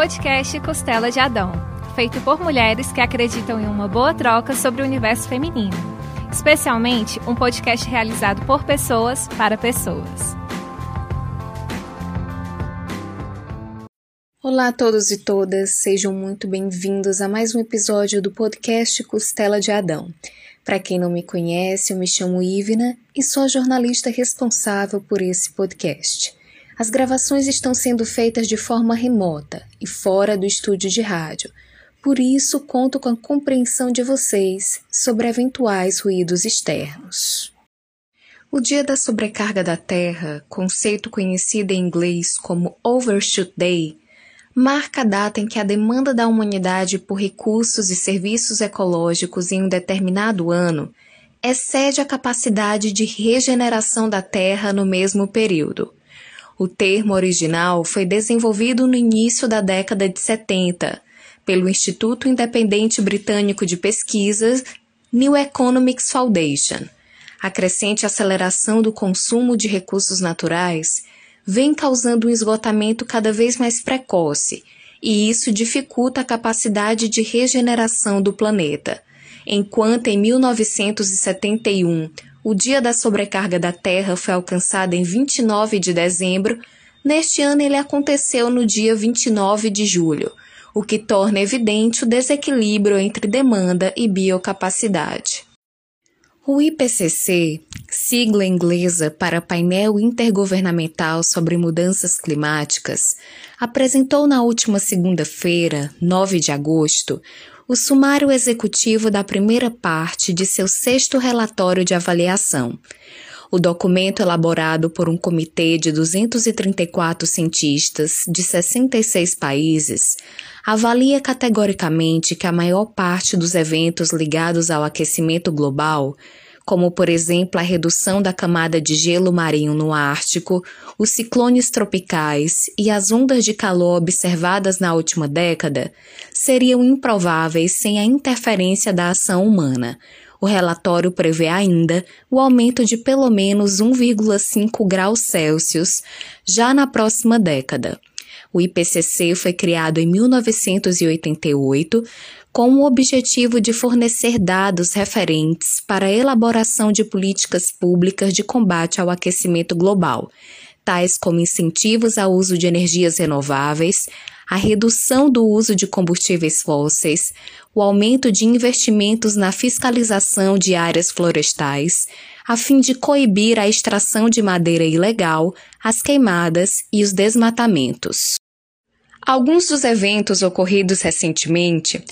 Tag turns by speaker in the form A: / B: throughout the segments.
A: podcast Costela de Adão, feito por mulheres que acreditam em uma boa troca sobre o universo feminino. Especialmente um podcast realizado por pessoas para pessoas.
B: Olá a todos e todas, sejam muito bem-vindos a mais um episódio do podcast Costela de Adão. Para quem não me conhece, eu me chamo Ivna e sou a jornalista responsável por esse podcast. As gravações estão sendo feitas de forma remota e fora do estúdio de rádio. Por isso, conto com a compreensão de vocês sobre eventuais ruídos externos. O Dia da Sobrecarga da Terra, conceito conhecido em inglês como Overshoot Day, marca a data em que a demanda da humanidade por recursos e serviços ecológicos em um determinado ano excede a capacidade de regeneração da Terra no mesmo período. O termo original foi desenvolvido no início da década de 70 pelo Instituto Independente Britânico de Pesquisas New Economics Foundation. A crescente aceleração do consumo de recursos naturais vem causando um esgotamento cada vez mais precoce, e isso dificulta a capacidade de regeneração do planeta. Enquanto em 1971 o dia da sobrecarga da Terra foi alcançado em 29 de dezembro. Neste ano, ele aconteceu no dia 29 de julho, o que torna evidente o desequilíbrio entre demanda e biocapacidade. O IPCC, sigla inglesa para Painel Intergovernamental sobre Mudanças Climáticas, apresentou na última segunda-feira, 9 de agosto, o sumário executivo da primeira parte de seu sexto relatório de avaliação. O documento, elaborado por um comitê de 234 cientistas de 66 países, avalia categoricamente que a maior parte dos eventos ligados ao aquecimento global como por exemplo a redução da camada de gelo marinho no Ártico, os ciclones tropicais e as ondas de calor observadas na última década, seriam improváveis sem a interferência da ação humana. O relatório prevê ainda o aumento de pelo menos 1,5 graus Celsius já na próxima década. O IPCC foi criado em 1988 com o objetivo de fornecer dados referentes para a elaboração de políticas públicas de combate ao aquecimento global, tais como incentivos ao uso de energias renováveis, a redução do uso de combustíveis fósseis, o aumento de investimentos na fiscalização de áreas florestais, a fim de coibir a extração de madeira ilegal, as queimadas e os desmatamentos. Alguns dos eventos ocorridos recentemente,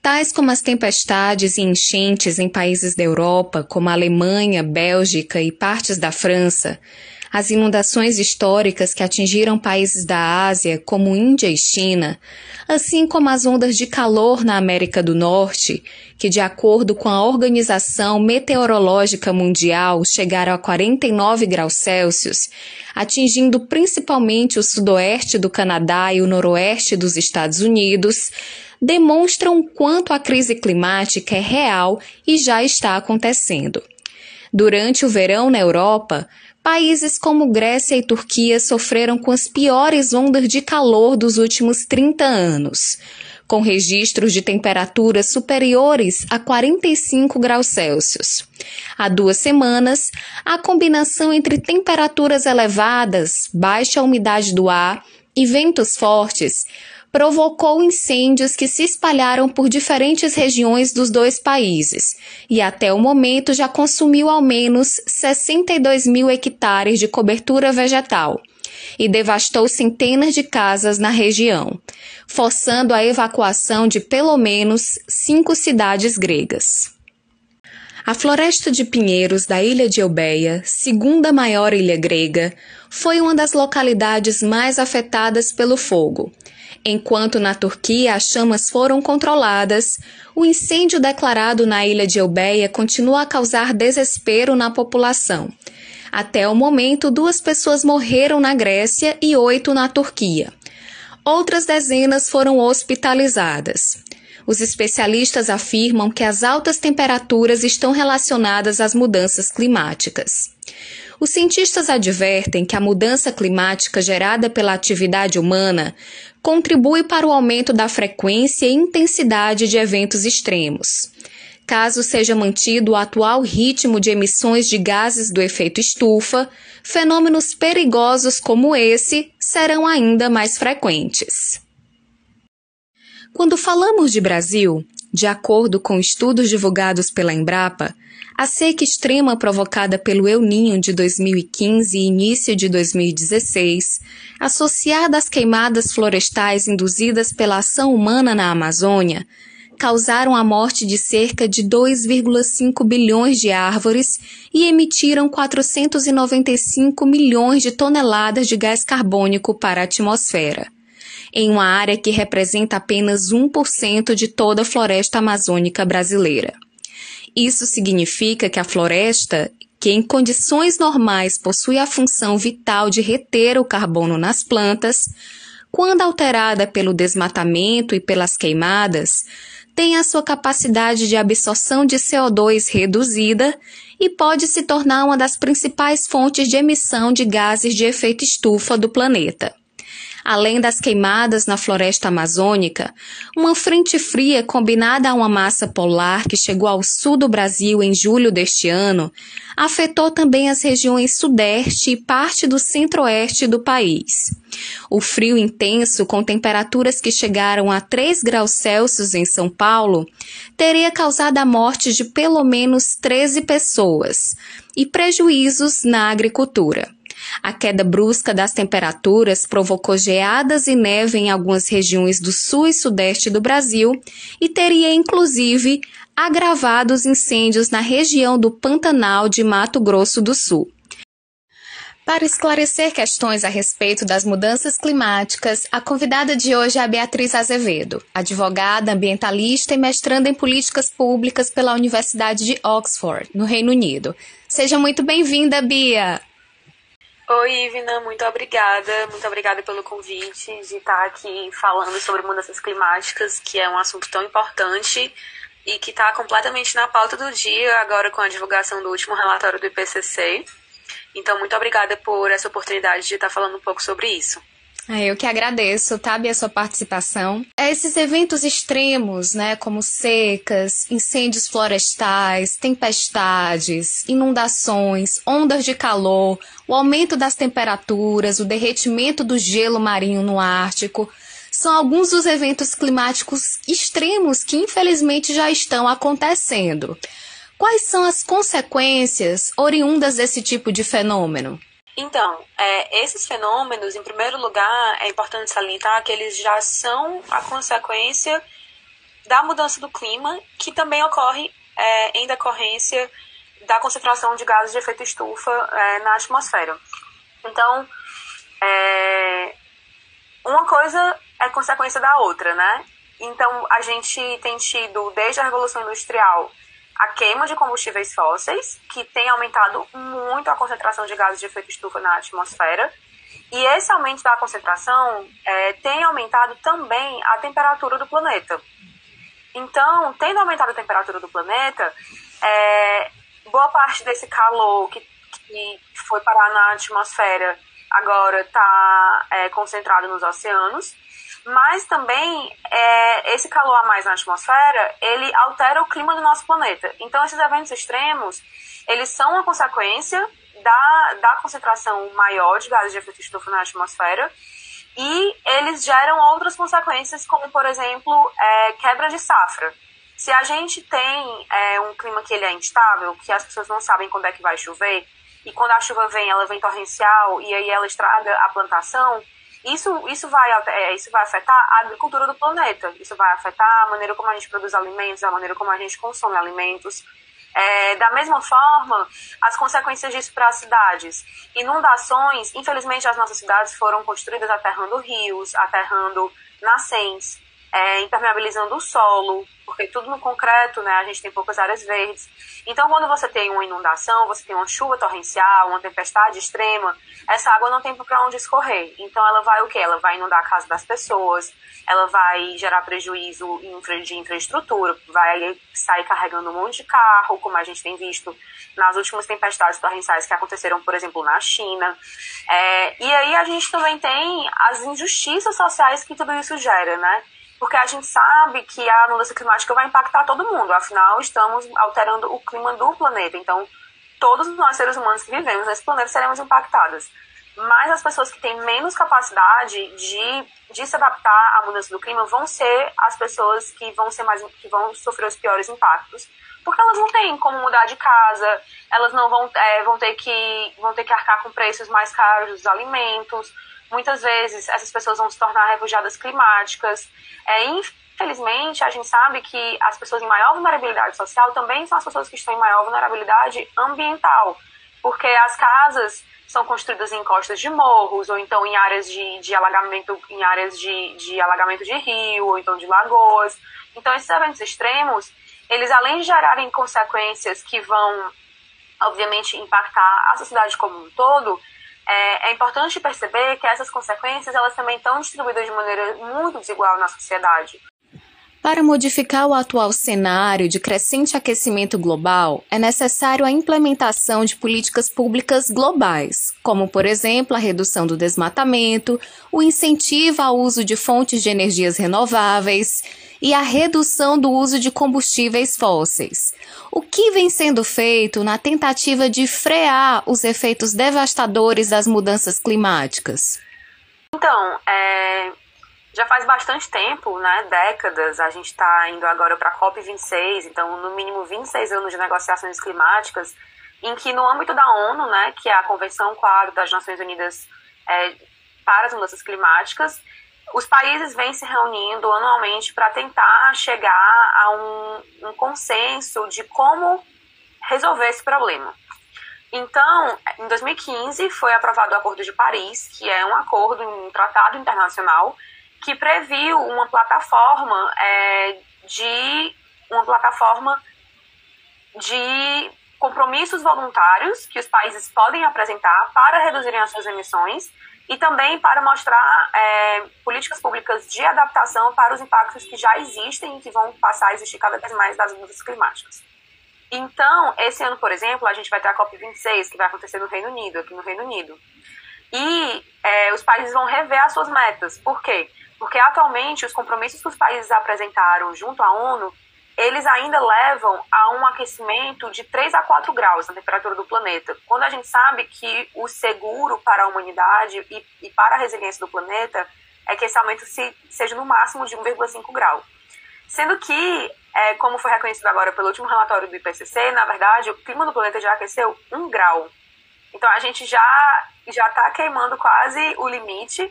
B: tais como as tempestades e enchentes em países da Europa, como a Alemanha, Bélgica e partes da França, as inundações históricas que atingiram países da Ásia, como Índia e China, assim como as ondas de calor na América do Norte, que, de acordo com a Organização Meteorológica Mundial, chegaram a 49 graus Celsius, atingindo principalmente o sudoeste do Canadá e o noroeste dos Estados Unidos, demonstram quanto a crise climática é real e já está acontecendo. Durante o verão na Europa, Países como Grécia e Turquia sofreram com as piores ondas de calor dos últimos 30 anos, com registros de temperaturas superiores a 45 graus Celsius. Há duas semanas, a combinação entre temperaturas elevadas, baixa umidade do ar e ventos fortes provocou incêndios que se espalharam por diferentes regiões dos dois países e até o momento já consumiu ao menos 62 mil hectares de cobertura vegetal e devastou centenas de casas na região, forçando a evacuação de pelo menos cinco cidades gregas. A floresta de pinheiros da ilha de Eubeia, segunda maior ilha grega, foi uma das localidades mais afetadas pelo fogo Enquanto na Turquia as chamas foram controladas, o incêndio declarado na ilha de Eubeia continua a causar desespero na população. Até o momento, duas pessoas morreram na Grécia e oito na Turquia. Outras dezenas foram hospitalizadas. Os especialistas afirmam que as altas temperaturas estão relacionadas às mudanças climáticas. Os cientistas advertem que a mudança climática gerada pela atividade humana contribui para o aumento da frequência e intensidade de eventos extremos. Caso seja mantido o atual ritmo de emissões de gases do efeito estufa, fenômenos perigosos como esse serão ainda mais frequentes. Quando falamos de Brasil, de acordo com estudos divulgados pela Embrapa, a seca extrema provocada pelo El Ninho de 2015 e início de 2016, associada às queimadas florestais induzidas pela ação humana na Amazônia, causaram a morte de cerca de 2,5 bilhões de árvores e emitiram 495 milhões de toneladas de gás carbônico para a atmosfera, em uma área que representa apenas 1% de toda a floresta amazônica brasileira. Isso significa que a floresta, que em condições normais possui a função vital de reter o carbono nas plantas, quando alterada pelo desmatamento e pelas queimadas, tem a sua capacidade de absorção de CO2 reduzida e pode se tornar uma das principais fontes de emissão de gases de efeito estufa do planeta. Além das queimadas na floresta amazônica, uma frente fria combinada a uma massa polar que chegou ao sul do Brasil em julho deste ano afetou também as regiões sudeste e parte do centro-oeste do país. O frio intenso, com temperaturas que chegaram a 3 graus Celsius em São Paulo, teria causado a morte de pelo menos 13 pessoas e prejuízos na agricultura. A queda brusca das temperaturas provocou geadas e neve em algumas regiões do sul e sudeste do Brasil e teria, inclusive, agravado os incêndios na região do Pantanal de Mato Grosso do Sul. Para esclarecer questões a respeito das mudanças climáticas, a convidada de hoje é a Beatriz Azevedo, advogada, ambientalista e mestranda em políticas públicas pela Universidade de Oxford, no Reino Unido. Seja muito bem-vinda, Bia!
C: Oi, Ivna, muito obrigada. Muito obrigada pelo convite de estar aqui falando sobre mudanças climáticas, que é um assunto tão importante e que está completamente na pauta do dia, agora com a divulgação do último relatório do IPCC. Então, muito obrigada por essa oportunidade de estar falando um pouco sobre isso.
B: Eu que agradeço, Tabi, a sua participação. É, esses eventos extremos, né, como secas, incêndios florestais, tempestades, inundações, ondas de calor, o aumento das temperaturas, o derretimento do gelo marinho no Ártico, são alguns dos eventos climáticos extremos que infelizmente já estão acontecendo. Quais são as consequências oriundas desse tipo de fenômeno?
C: Então, é, esses fenômenos, em primeiro lugar, é importante salientar que eles já são a consequência da mudança do clima, que também ocorre é, em decorrência da concentração de gases de efeito estufa é, na atmosfera. Então, é, uma coisa é consequência da outra, né? Então, a gente tem tido, desde a Revolução Industrial, a queima de combustíveis fósseis, que tem aumentado muito a concentração de gases de efeito estufa na atmosfera. E esse aumento da concentração é, tem aumentado também a temperatura do planeta. Então, tendo aumentado a temperatura do planeta, é, boa parte desse calor que, que foi parar na atmosfera agora está é, concentrado nos oceanos mas também é, esse calor a mais na atmosfera, ele altera o clima do nosso planeta. Então, esses eventos extremos, eles são uma consequência da, da concentração maior de gases de efeito estufa na atmosfera e eles geram outras consequências, como, por exemplo, é, quebra de safra. Se a gente tem é, um clima que ele é instável, que as pessoas não sabem quando é que vai chover, e quando a chuva vem, ela vem torrencial e aí ela estraga a plantação, isso, isso, vai, é, isso vai afetar a agricultura do planeta, isso vai afetar a maneira como a gente produz alimentos, a maneira como a gente consome alimentos. É, da mesma forma, as consequências disso para as cidades. Inundações, infelizmente, as nossas cidades foram construídas aterrando rios, aterrando nascentes. É, impermeabilizando o solo, porque tudo no concreto, né, a gente tem poucas áreas verdes. Então, quando você tem uma inundação, você tem uma chuva torrencial, uma tempestade extrema, essa água não tem para onde escorrer. Então, ela vai o quê? Ela vai inundar a casa das pessoas, ela vai gerar prejuízo de infraestrutura, vai sair carregando um monte de carro, como a gente tem visto nas últimas tempestades torrenciais que aconteceram, por exemplo, na China. É, e aí a gente também tem as injustiças sociais que tudo isso gera, né? Porque a gente sabe que a mudança climática vai impactar todo mundo, afinal, estamos alterando o clima do planeta. Então, todos nós, seres humanos que vivemos nesse planeta, seremos impactados. Mas as pessoas que têm menos capacidade de, de se adaptar à mudança do clima vão ser as pessoas que vão ser mais que vão sofrer os piores impactos, porque elas não têm como mudar de casa, elas não vão, é, vão ter que vão ter que arcar com preços mais caros dos alimentos, Muitas vezes essas pessoas vão se tornar refugiadas climáticas. É, infelizmente, a gente sabe que as pessoas em maior vulnerabilidade social também são as pessoas que estão em maior vulnerabilidade ambiental, porque as casas são construídas em costas de morros ou então em áreas de, de alagamento, em áreas de, de alagamento de rio ou então de lagoas. Então, esses eventos extremos, eles além de gerarem consequências que vão, obviamente, impactar a sociedade como um todo, é, é, importante perceber que essas consequências elas também estão distribuídas de maneira muito desigual na sociedade.
B: Para modificar o atual cenário de crescente aquecimento global, é necessário a implementação de políticas públicas globais, como, por exemplo, a redução do desmatamento, o incentivo ao uso de fontes de energias renováveis e a redução do uso de combustíveis fósseis. O que vem sendo feito na tentativa de frear os efeitos devastadores das mudanças climáticas?
C: Então, é, já faz bastante tempo, né, décadas, a gente está indo agora para a COP26, então no mínimo 26 anos de negociações climáticas, em que no âmbito da ONU, né, que é a Convenção Quadro das Nações Unidas é, para as Mudanças Climáticas, os países vêm se reunindo anualmente para tentar chegar a um, um consenso de como resolver esse problema. Então, em 2015 foi aprovado o Acordo de Paris, que é um acordo, um tratado internacional que previu uma plataforma é, de uma plataforma de compromissos voluntários que os países podem apresentar para reduzirem as suas emissões e também para mostrar é, políticas públicas de adaptação para os impactos que já existem e que vão passar a existir cada vez mais das mudanças climáticas. Então, esse ano, por exemplo, a gente vai ter a COP26, que vai acontecer no Reino Unido, aqui no Reino Unido. E é, os países vão rever as suas metas. Por quê? Porque atualmente os compromissos que os países apresentaram junto à ONU, eles ainda levam a um aquecimento de 3 a 4 graus na temperatura do planeta. Quando a gente sabe que o seguro para a humanidade e, e para a resiliência do planeta é que esse aumento se, seja no máximo de 1,5 grau. Sendo que, é, como foi reconhecido agora pelo último relatório do IPCC, na verdade, o clima do planeta já aqueceu 1 grau. Então a gente já já está queimando quase o limite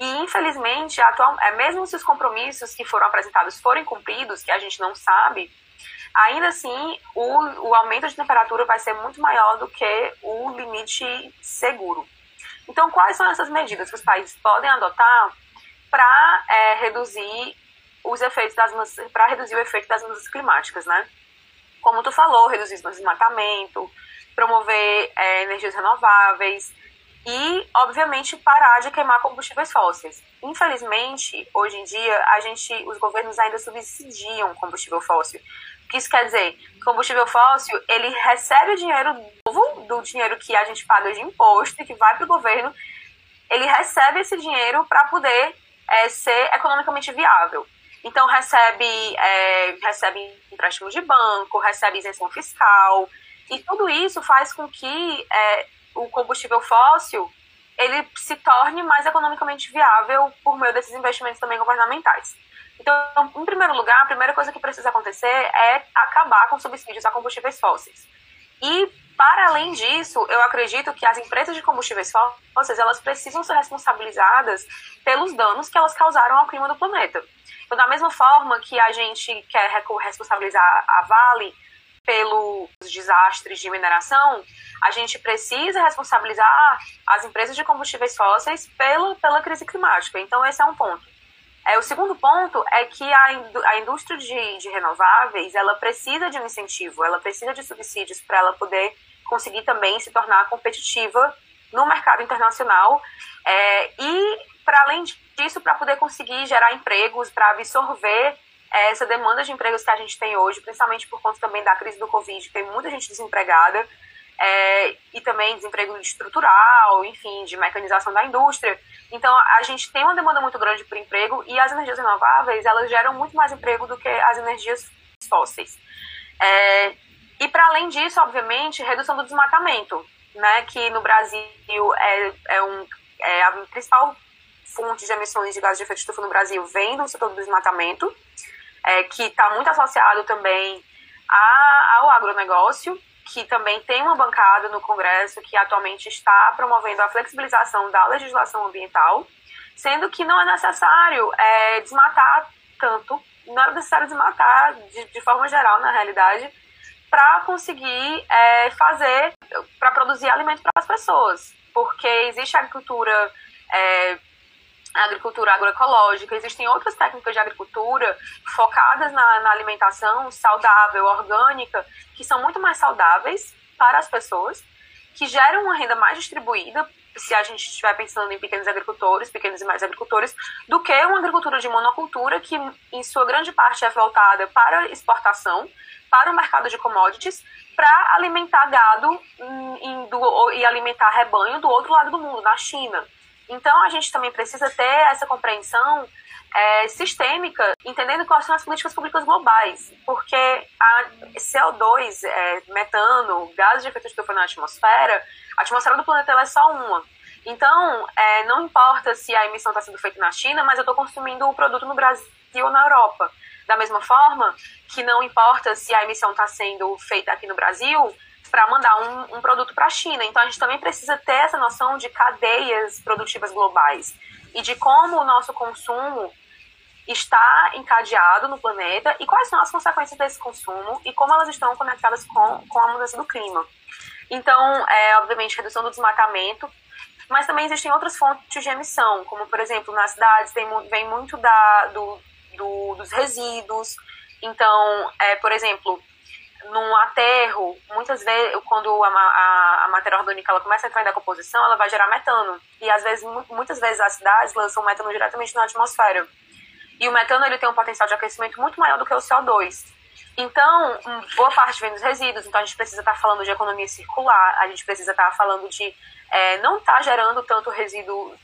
C: e, infelizmente, atual, é, mesmo se os compromissos que foram apresentados forem cumpridos, que a gente não sabe, ainda assim o, o aumento de temperatura vai ser muito maior do que o limite seguro. Então, quais são essas medidas que os países podem adotar para é, reduzir os efeitos das para reduzir o efeito das mudanças climáticas, né? Como tu falou, reduzir o desmatamento, promover é, energias renováveis, e, obviamente, parar de queimar combustíveis fósseis. Infelizmente, hoje em dia, a gente, os governos ainda subsidiam combustível fóssil. O que isso quer dizer? Combustível fóssil, ele recebe o dinheiro novo do dinheiro que a gente paga de imposto e que vai para o governo, ele recebe esse dinheiro para poder é, ser economicamente viável. Então, recebe, é, recebe empréstimo de banco, recebe isenção fiscal, e tudo isso faz com que é, o combustível fóssil ele se torne mais economicamente viável por meio desses investimentos também governamentais. Então, em primeiro lugar, a primeira coisa que precisa acontecer é acabar com subsídios a combustíveis fósseis. E, para além disso, eu acredito que as empresas de combustíveis fósseis elas precisam ser responsabilizadas pelos danos que elas causaram ao clima do planeta. Então, da mesma forma que a gente quer responsabilizar a Vale pelos desastres de mineração, a gente precisa responsabilizar as empresas de combustíveis fósseis pelo, pela crise climática. Então, esse é um ponto. É, o segundo ponto é que a, a indústria de, de renováveis ela precisa de um incentivo, ela precisa de subsídios para ela poder conseguir também se tornar competitiva no mercado internacional é, e, para além disso, para poder conseguir gerar empregos, para absorver essa demanda de empregos que a gente tem hoje, principalmente por conta também da crise do Covid, tem muita gente desempregada, é, e também desemprego estrutural, enfim, de mecanização da indústria. Então, a gente tem uma demanda muito grande por emprego e as energias renováveis, elas geram muito mais emprego do que as energias fósseis. É, e, para além disso, obviamente, redução do desmatamento, né, que no Brasil é, é, um, é a principal fonte de emissões de gases de efeito estufa no Brasil vem do setor do desmatamento, é, que está muito associado também a, ao agronegócio, que também tem uma bancada no Congresso que atualmente está promovendo a flexibilização da legislação ambiental, sendo que não é necessário é, desmatar tanto, não é necessário desmatar de, de forma geral, na realidade, para conseguir é, fazer, para produzir alimento para as pessoas, porque existe agricultura é, agricultura agroecológica, existem outras técnicas de agricultura focadas na, na, alimentação saudável, orgânica, que são muito mais saudáveis para as pessoas, que geram uma renda mais distribuída, se a gente estiver pensando em pequenos agricultores, pequenos e médios agricultores, do que uma agricultura de monocultura, que em sua grande parte é voltada para exportação, para o mercado de commodities, para alimentar gado e alimentar rebanho do outro lado do mundo, na China. Então, a gente também precisa ter essa compreensão é, sistêmica, entendendo quais são as políticas públicas globais, porque a CO2, é, metano, gases de efeito estufa na atmosfera, a atmosfera do planeta é só uma. Então, é, não importa se a emissão está sendo feita na China, mas eu estou consumindo o produto no Brasil ou na Europa. Da mesma forma que não importa se a emissão está sendo feita aqui no Brasil, para mandar um, um produto para a China. Então a gente também precisa ter essa noção de cadeias produtivas globais e de como o nosso consumo está encadeado no planeta e quais são as consequências desse consumo e como elas estão conectadas com, com a mudança do clima. Então, é, obviamente, redução do desmatamento, mas também existem outras fontes de emissão, como, por exemplo, nas cidades tem, vem muito da, do, do, dos resíduos. Então, é, por exemplo, num aterro, muitas vezes, quando a, a, a, matéria orgânica ela começa a entrar em decomposição, ela vai gerar metano. E às vezes, muitas vezes as cidades lançam metano diretamente na atmosfera. E o metano ele tem um potencial de aquecimento muito maior do que o CO2. Então, boa parte vem dos resíduos, então a gente precisa estar falando de economia circular, a gente precisa estar falando de é, não estar tá gerando tanto resíduo,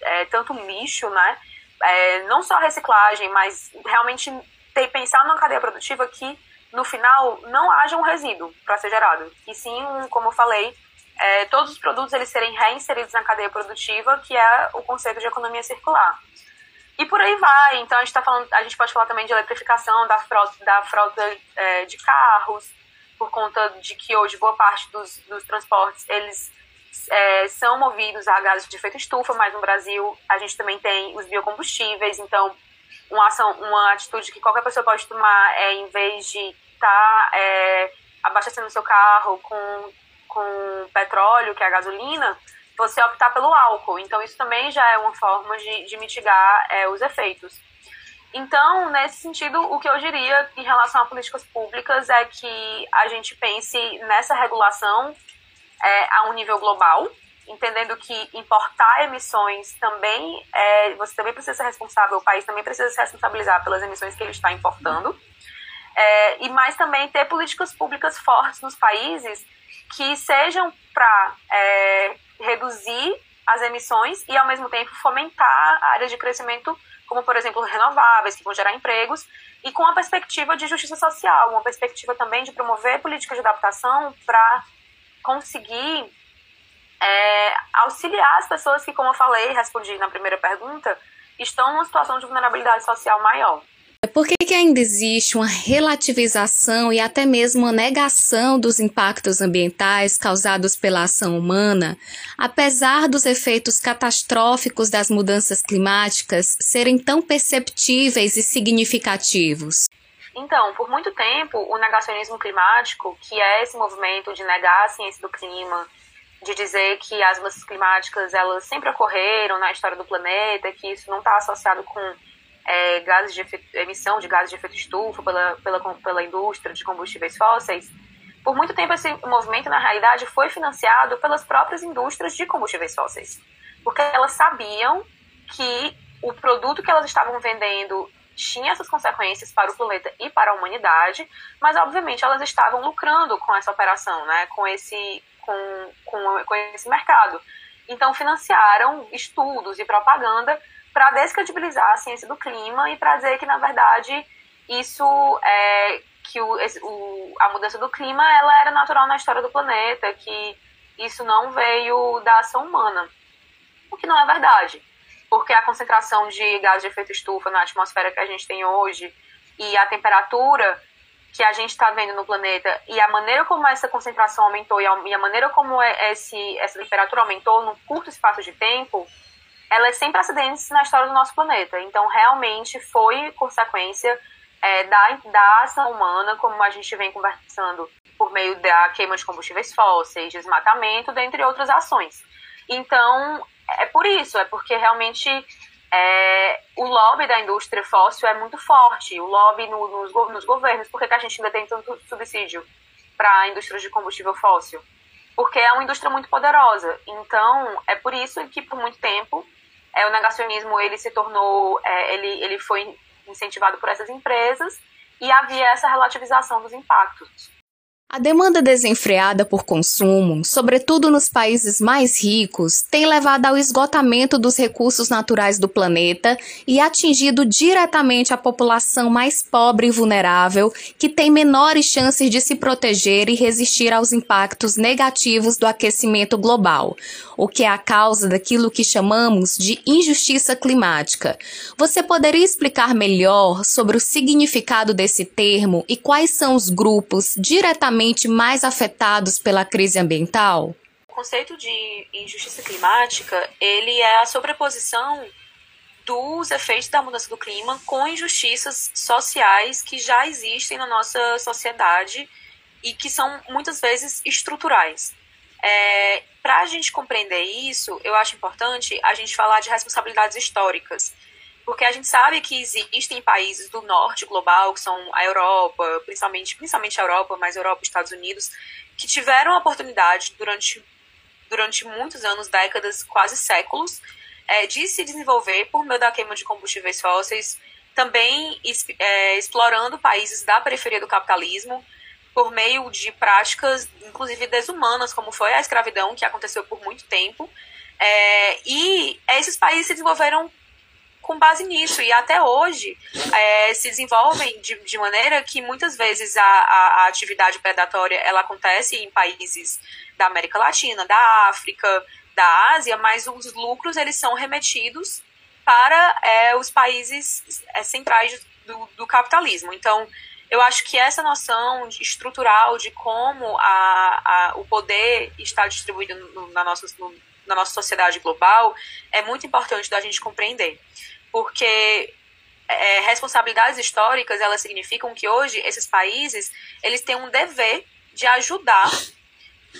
C: é, tanto lixo, né? É, não só reciclagem, mas realmente ter, pensar numa cadeia produtiva que no final não haja um resíduo para ser gerado. E sim, como eu falei, é, todos os produtos eles serem reinseridos na cadeia produtiva, que é o conceito de economia circular. E por aí vai. Então a gente tá falando, a gente pode falar também de eletrificação da frota, da frota é, de carros, por conta de que hoje boa parte dos, dos transportes eles é, são movidos a gases de efeito estufa, mas no Brasil a gente também tem os biocombustíveis, então uma ação, uma atitude que qualquer pessoa pode tomar é em vez de está é, abastecendo seu carro com, com petróleo, que é a gasolina, você optar pelo álcool. Então, isso também já é uma forma de, de mitigar é, os efeitos. Então, nesse sentido, o que eu diria em relação a políticas públicas é que a gente pense nessa regulação é, a um nível global, entendendo que importar emissões também, é, você também precisa ser responsável, o país também precisa se responsabilizar pelas emissões que ele está importando. É, e mais também ter políticas públicas fortes nos países que sejam para é, reduzir as emissões e, ao mesmo tempo, fomentar áreas de crescimento, como, por exemplo, renováveis, que vão gerar empregos, e com a perspectiva de justiça social, uma perspectiva também de promover políticas de adaptação para conseguir é, auxiliar as pessoas que, como eu falei, respondi na primeira pergunta, estão numa situação de vulnerabilidade social maior.
B: Por que, que ainda existe uma relativização e até mesmo uma negação dos impactos ambientais causados pela ação humana, apesar dos efeitos catastróficos das mudanças climáticas serem tão perceptíveis e significativos?
C: Então, por muito tempo, o negacionismo climático, que é esse movimento de negar a ciência do clima, de dizer que as mudanças climáticas elas sempre ocorreram na história do planeta, que isso não está associado com é, gases de efeito, emissão de gases de efeito estufa pela, pela, pela indústria de combustíveis fósseis, por muito tempo esse movimento, na realidade, foi financiado pelas próprias indústrias de combustíveis fósseis. Porque elas sabiam que o produto que elas estavam vendendo tinha essas consequências para o planeta e para a humanidade, mas obviamente elas estavam lucrando com essa operação, né, com esse com, com, com esse mercado. Então financiaram estudos e propaganda para descredibilizar a ciência do clima e para dizer que na verdade isso é que o, o, a mudança do clima ela era natural na história do planeta, que isso não veio da ação humana, o que não é verdade. Porque a concentração de gás de efeito estufa na atmosfera que a gente tem hoje e a temperatura que a gente está vendo no planeta e a maneira como essa concentração aumentou e a, maneira como é esse, essa temperatura aumentou num curto espaço de tempo, é sem precedentes na história do nosso planeta. Então, realmente foi consequência é, da, da ação humana, como a gente vem conversando por meio da queima de combustíveis fósseis, desmatamento, dentre outras ações. Então, é por isso, é porque realmente é, o lobby da indústria fóssil é muito forte, o lobby no, nos, nos, governos. Por que a gente ainda tem tanto subsídio para a indústria de combustível fóssil? Porque é uma indústria muito poderosa. Então, é por isso que, por muito tempo, é, o negacionismo ele se tornou, é, ele, ele foi incentivado por essas empresas e havia essa relativização dos impactos.
B: A demanda desenfreada por consumo, sobretudo nos países mais ricos, tem levado ao esgotamento dos recursos naturais do planeta e atingido diretamente a população mais pobre e vulnerável, que tem menores chances de se proteger e resistir aos impactos negativos do aquecimento global, o que é a causa daquilo que chamamos de injustiça climática. Você poderia explicar melhor sobre o significado desse termo e quais são os grupos diretamente mais afetados pela crise ambiental?
C: O conceito de injustiça climática, ele é a sobreposição dos efeitos da mudança do clima com injustiças sociais que já existem na nossa sociedade e que são muitas vezes estruturais. É, Para a gente compreender isso, eu acho importante a gente falar de responsabilidades históricas. Porque a gente sabe que existem países do norte global, que são a Europa, principalmente, principalmente a Europa, mas Europa e Estados Unidos, que tiveram a oportunidade durante, durante muitos anos, décadas, quase séculos, é, de se desenvolver por meio da queima de combustíveis fósseis, também é, explorando países da periferia do capitalismo, por meio de práticas, inclusive desumanas, como foi a escravidão, que aconteceu por muito tempo. É, e esses países se desenvolveram com base nisso. E até hoje é, se desenvolvem de, de, maneira que muitas vezes a, a, a, atividade predatória ela acontece em países da América Latina, da África, da Ásia, mas os lucros eles são remetidos para é, os países é, centrais do, do, capitalismo. Então, eu acho que essa noção estrutural de como a, o poder está distribuído no, na, nossa, no, na nossa sociedade global é muito importante da gente compreender porque é, responsabilidades históricas elas significam que hoje esses países eles têm um dever de ajudar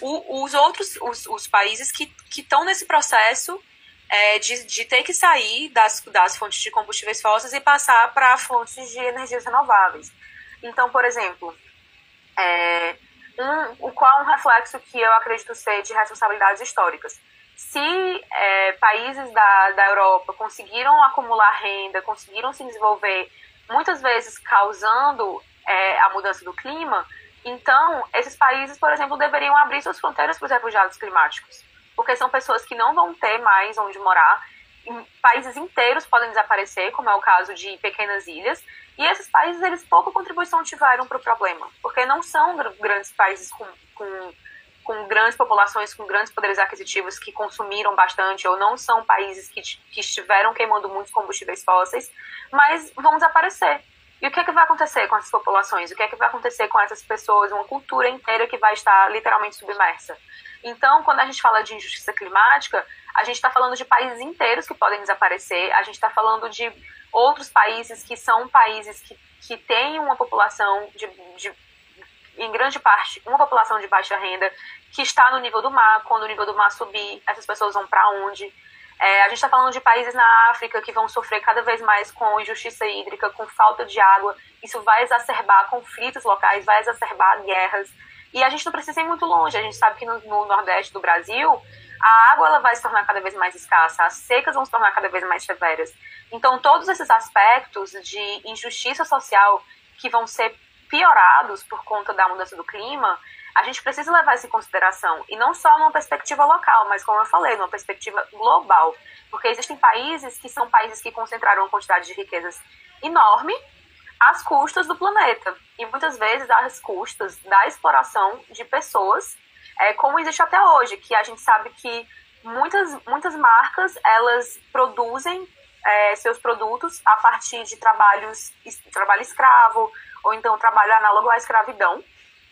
C: o, os outros os, os, países que estão nesse processo é, de, de ter que sair das, das fontes de combustíveis fósseis e passar para fontes de energias renováveis. Então, por exemplo, é, um, qual é um reflexo que eu acredito ser de responsabilidades históricas? se é, países da, da Europa conseguiram acumular renda, conseguiram se desenvolver, muitas vezes causando é, a mudança do clima, então esses países, por exemplo, deveriam abrir suas fronteiras para os refugiados climáticos, porque são pessoas que não vão ter mais onde morar. Países inteiros podem desaparecer, como é o caso de pequenas ilhas, e esses países eles pouca contribuição tiveram para o problema, porque não são grandes países com, com com grandes populações, com grandes poderes aquisitivos que consumiram bastante ou não são países que, que estiveram queimando muitos combustíveis fósseis, mas vão desaparecer. E o que é que vai acontecer com essas populações? O que é que vai acontecer com essas pessoas? Uma cultura inteira que vai estar literalmente submersa. Então, quando a gente fala de injustiça climática, a gente está falando de países inteiros que podem desaparecer, a gente está falando de outros países que são países que, que têm uma população de, de em grande parte, uma população de baixa renda que está no nível do mar. Quando o nível do mar subir, essas pessoas vão para onde? É, a gente está falando de países na África que vão sofrer cada vez mais com injustiça hídrica, com falta de água. Isso vai exacerbar conflitos locais, vai exacerbar guerras. E a gente não precisa ir muito longe. A gente sabe que no, no Nordeste do Brasil, a água ela vai se tornar cada vez mais escassa, as secas vão se tornar cada vez mais severas. Então, todos esses aspectos de injustiça social que vão ser piorados por conta da mudança do clima, a gente precisa levar isso em consideração. E não só numa perspectiva local, mas como eu falei, numa perspectiva global. Porque existem países que são países que concentraram uma quantidade de riquezas enorme às custas do planeta. E muitas vezes às custas da exploração de pessoas, é, como existe até hoje, que a gente sabe que muitas, muitas marcas, elas produzem é, seus produtos a partir de trabalhos, trabalho escravo, ou então trabalho análogo à escravidão.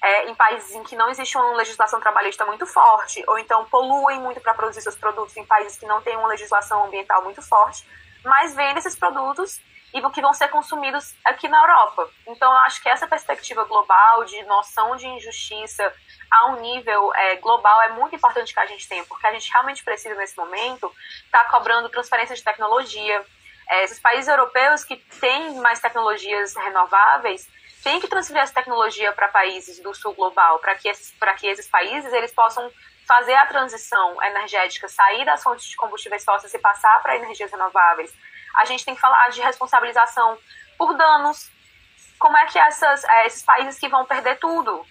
C: É, em países em que não existe uma legislação trabalhista muito forte, ou então poluem muito para produzir seus produtos em países que não têm uma legislação ambiental muito forte, mas vendem esses produtos e que vão ser consumidos aqui na Europa. Então, eu acho que essa perspectiva global de noção de injustiça a um nível é, global é muito importante que a gente tenha, porque a gente realmente precisa, nesse momento, estar tá cobrando transferência de tecnologia. É, esses países europeus que têm mais tecnologias renováveis, tem que transferir essa tecnologia para países do sul global, para que, esses, que esses países eles possam fazer a transição energética, sair das fontes de combustíveis fósseis e passar para energias renováveis. A gente tem que falar de responsabilização por danos. Como é que essas, é, esses países que vão perder tudo,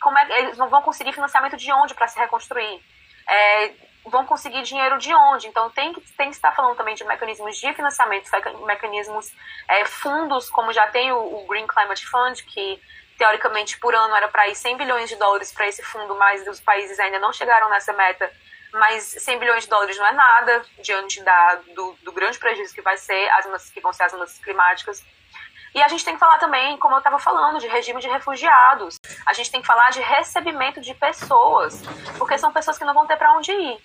C: como é que eles vão conseguir financiamento de onde para se reconstruir? É, vão conseguir dinheiro de onde. Então, tem que, tem que estar falando também de mecanismos de financiamento, mecanismos, é, fundos, como já tem o, o, Green Climate Fund, que teoricamente por ano era para ir 100 bilhões de dólares para esse fundo, mas os países ainda não chegaram nessa meta. Mas 100 bilhões de dólares não é nada diante da, do, do grande prejuízo que vai ser as que vão ser as mudanças climáticas. E a gente tem que falar também, como eu estava falando, de regime de refugiados. A gente tem que falar de recebimento de pessoas, porque são pessoas que não vão ter para onde ir.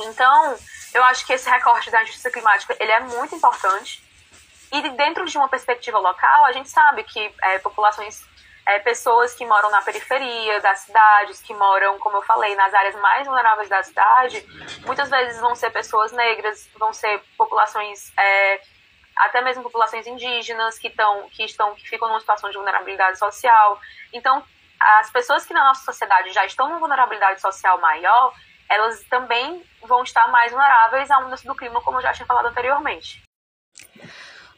C: Então, eu acho que esse recorte da justiça climática ele é muito importante. E dentro de uma perspectiva local, a gente sabe que é, populações, é, pessoas que moram na periferia das cidades, que moram, como eu falei, nas áreas mais vulneráveis da cidade, muitas vezes vão ser pessoas negras, vão ser populações, é, até mesmo populações indígenas que, tão, que, estão, que ficam numa situação de vulnerabilidade social. Então, as pessoas que na nossa sociedade já estão numa vulnerabilidade social maior, elas também vão estar mais vulneráveis à mudança do clima, como eu já tinha falado anteriormente.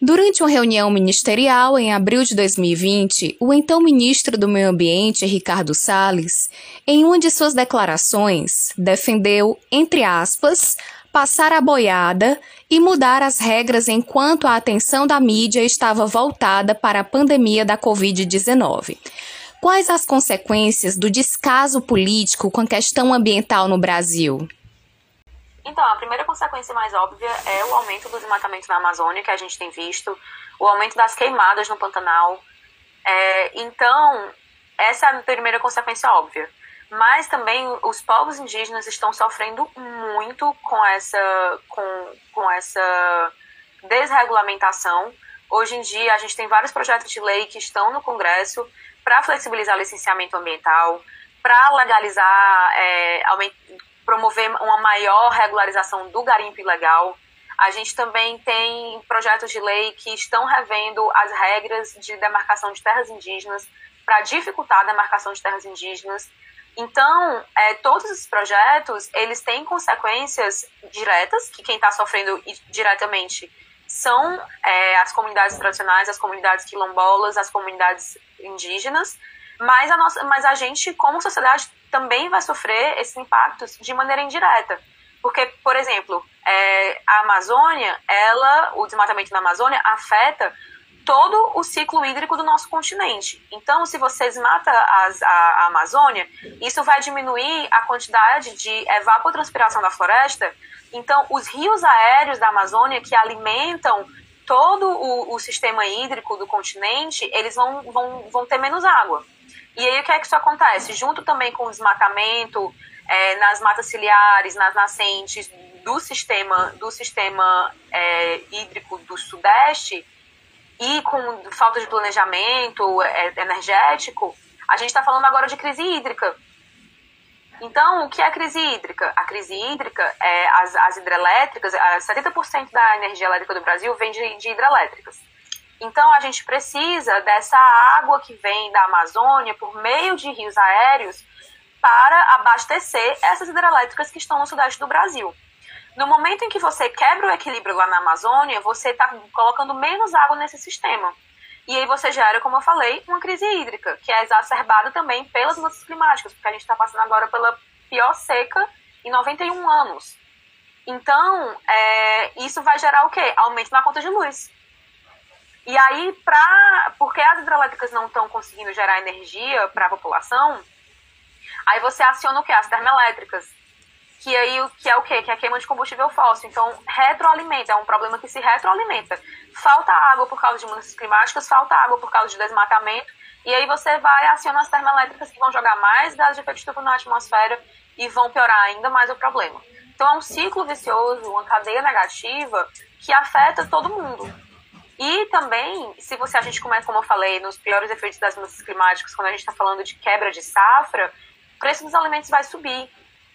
B: Durante uma reunião ministerial em abril de 2020, o então ministro do Meio Ambiente, Ricardo Salles, em uma de suas declarações, defendeu, entre aspas, passar a boiada e mudar as regras enquanto a atenção da mídia estava voltada para a pandemia da Covid-19. Quais as consequências do descaso político com a questão ambiental no Brasil?
C: Então, a primeira consequência mais óbvia é o aumento do desmatamento na Amazônia, que a gente tem visto, o aumento das queimadas no Pantanal. É, então, essa é a primeira consequência óbvia. Mas também os povos indígenas estão sofrendo muito com essa, com, com essa desregulamentação. Hoje em dia, a gente tem vários projetos de lei que estão no Congresso para flexibilizar licenciamento ambiental, para legalizar, é, promover uma maior regularização do garimpo ilegal. A gente também tem projetos de lei que estão revendo as regras de demarcação de terras indígenas para dificultar a demarcação de terras indígenas. Então, é, todos esses projetos, eles têm consequências diretas, que quem está sofrendo diretamente são é, as comunidades tradicionais, as comunidades quilombolas, as comunidades indígenas, mas a, nossa, mas a gente, como sociedade, também vai sofrer esses impactos de maneira indireta. Porque, por exemplo, é, a Amazônia, ela, o desmatamento na Amazônia afeta todo o ciclo hídrico do nosso continente. Então, se você desmata as, a, a, Amazônia, isso vai diminuir a quantidade de evapotranspiração da floresta. Então, os rios aéreos da Amazônia que alimentam todo o, o sistema hídrico do continente, eles vão, vão, vão ter menos água. E aí o que é que isso acontece? Junto também com o desmatamento é, nas matas ciliares, nas nascentes do sistema, do sistema é, hídrico do Sudeste e com falta de planejamento é, energético, a gente está falando agora de crise hídrica. Então, o que é a crise hídrica? A crise hídrica é as, as hidrelétricas, 70% da energia elétrica do Brasil vem de, de hidrelétricas. Então, a gente precisa dessa água que vem da Amazônia por meio de rios aéreos para abastecer essas hidrelétricas que estão no sudeste do Brasil. No momento em que você quebra o equilíbrio lá na Amazônia, você está colocando menos água nesse sistema. E aí você gera, como eu falei, uma crise hídrica, que é exacerbada também pelas mudanças climáticas, porque a gente está passando agora pela pior seca em 91 anos. Então, é, isso vai gerar o quê? Aumento na conta de luz. E aí, pra, porque as hidrelétricas não estão conseguindo gerar energia para a população, aí você aciona o quê? As termoelétricas que aí que é o quê? Que é a queima de combustível fóssil. Então, retroalimenta, é um problema que se retroalimenta. Falta água por causa de mudanças climáticas, falta água por causa de desmatamento, e aí você vai acionar as termoelétricas que vão jogar mais gás de efeito estufa na atmosfera e vão piorar ainda mais o problema. Então, é um ciclo vicioso, uma cadeia negativa que afeta todo mundo. E também, se você a gente começa, como eu falei, nos piores efeitos das mudanças climáticas, quando a gente está falando de quebra de safra, o preço dos alimentos vai subir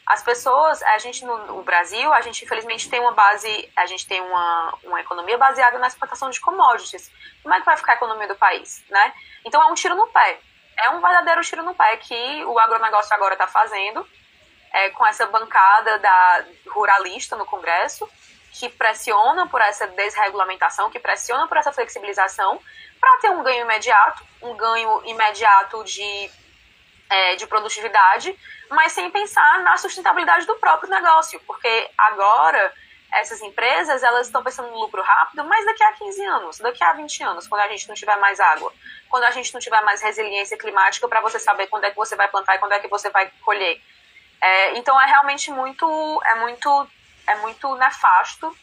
C: as pessoas, a gente no, no, Brasil, a gente infelizmente tem uma base, a gente tem uma, uma economia baseada na exportação de commodities. Como é que vai ficar a economia do país, né? Então é um tiro no pé. É um verdadeiro tiro no pé que o agronegócio agora está fazendo, é, com essa bancada da ruralista no Congresso, que pressiona por essa desregulamentação, que pressiona por essa flexibilização, para ter um ganho imediato, um ganho imediato de, é, de produtividade, mas sem pensar na sustentabilidade do próprio negócio, porque agora essas empresas elas estão pensando no lucro rápido, mas daqui a 15 anos, daqui a 20 anos, quando a gente não tiver mais água, quando a gente não tiver mais resiliência climática para você saber quando é que você vai plantar e quando é que você vai colher. É, então é realmente muito, é muito, é muito nefasto,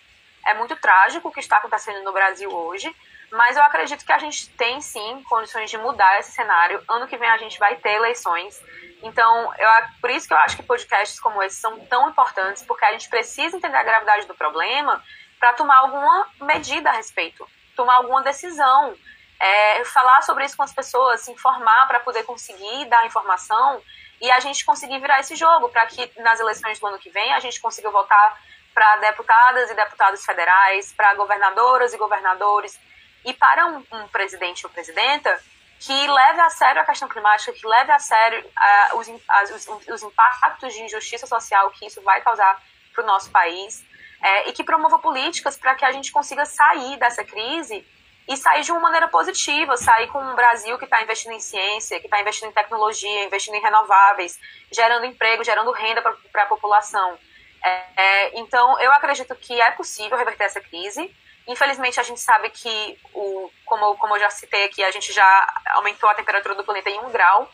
C: é muito trágico o que está acontecendo no Brasil hoje. Mas eu acredito que a gente tem sim condições de mudar esse cenário. Ano que vem a gente vai ter eleições. Então, eu, por isso que eu acho que podcasts como esse são tão importantes, porque a gente precisa entender a gravidade do problema para tomar alguma medida a respeito, tomar alguma decisão, é, falar sobre isso com as pessoas, se informar para poder conseguir dar informação e a gente conseguir virar esse jogo para que nas eleições do ano que vem a gente consiga votar para deputadas e deputados federais, para governadoras e governadores e para um, um presidente ou presidenta que leve a sério a questão climática, que leve a sério uh, os, as, os, os, impactos de injustiça social que isso vai causar para o nosso país, é, e que promova políticas para que a gente consiga sair dessa crise e sair de uma maneira positiva, sair com um Brasil que está investindo em ciência, que está investindo em tecnologia, investindo em renováveis, gerando emprego, gerando renda para a população. É, então, eu acredito que é possível reverter essa crise, Infelizmente, a gente sabe que, o, como, como eu já citei aqui, a gente já aumentou a temperatura do planeta em 1 grau,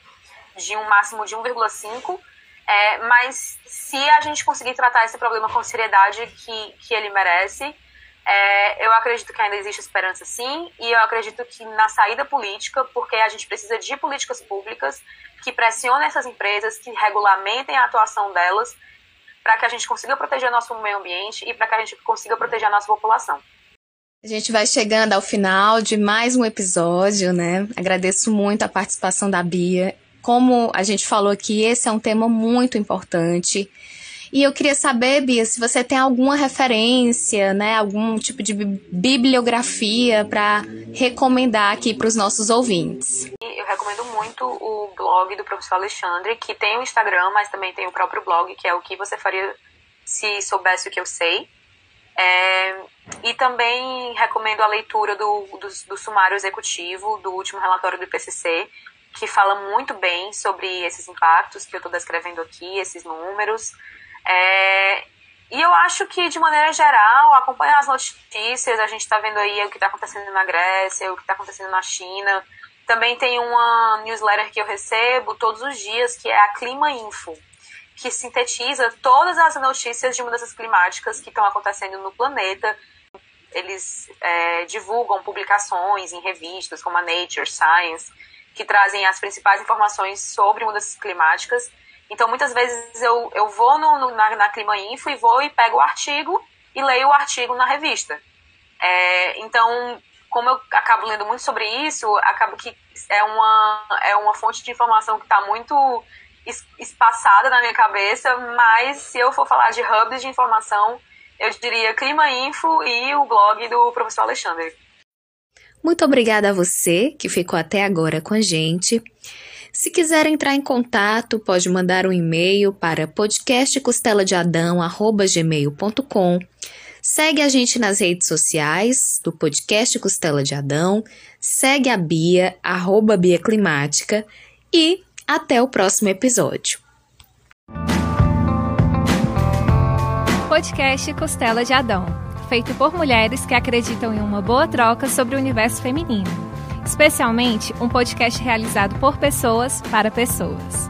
C: de um máximo de 1,5. É, mas se a gente conseguir tratar esse problema com a seriedade que, que ele merece, é, eu acredito que ainda existe esperança sim, e eu acredito que na saída política, porque a gente precisa de políticas públicas que pressionem essas empresas, que regulamentem a atuação delas, para que a gente consiga proteger nosso meio ambiente e para que a gente consiga proteger a nossa população.
B: A gente vai chegando ao final de mais um episódio, né? Agradeço muito a participação da Bia. Como a gente falou aqui, esse é um tema muito importante. E eu queria saber, Bia, se você tem alguma referência, né, algum tipo de bibliografia para recomendar aqui para os nossos ouvintes.
C: Eu recomendo muito o blog do professor Alexandre, que tem o Instagram, mas também tem o próprio blog, que é o que você faria se soubesse o que eu sei. É, e também recomendo a leitura do, do, do, sumário executivo do último relatório do IPCC, que fala muito bem sobre esses impactos que eu estou descrevendo aqui, esses números. É, e eu acho que, de maneira geral, acompanhar as notícias, a gente está vendo aí o que está acontecendo na Grécia, o que está acontecendo na China. Também tem uma newsletter que eu recebo todos os dias, que é a Clima Info que sintetiza todas as notícias de mudanças climáticas que estão acontecendo no planeta. Eles é, divulgam publicações em revistas como a Nature, Science, que trazem as principais informações sobre mudanças climáticas. Então, muitas vezes eu, eu vou no, no, na, na Clima Info e vou e pego o artigo e leio o artigo na revista. É, então, como eu acabo lendo muito sobre isso, acaba que é uma, é uma fonte de informação que está muito espaçada na minha cabeça, mas se eu for falar de hubs de informação, eu diria Clima Info e o blog do professor Alexandre.
B: Muito obrigada a você que ficou até agora com a gente. Se quiser entrar em contato, pode mandar um e-mail para podcastcosteladeadão@gmail.com. Segue a gente nas redes sociais do podcast Costela de Adão, segue a Bia, arroba Bia Climática e até o próximo episódio.
A: Podcast Costela de Adão, feito por mulheres que acreditam em uma boa troca sobre o universo feminino. Especialmente um podcast realizado por pessoas para pessoas.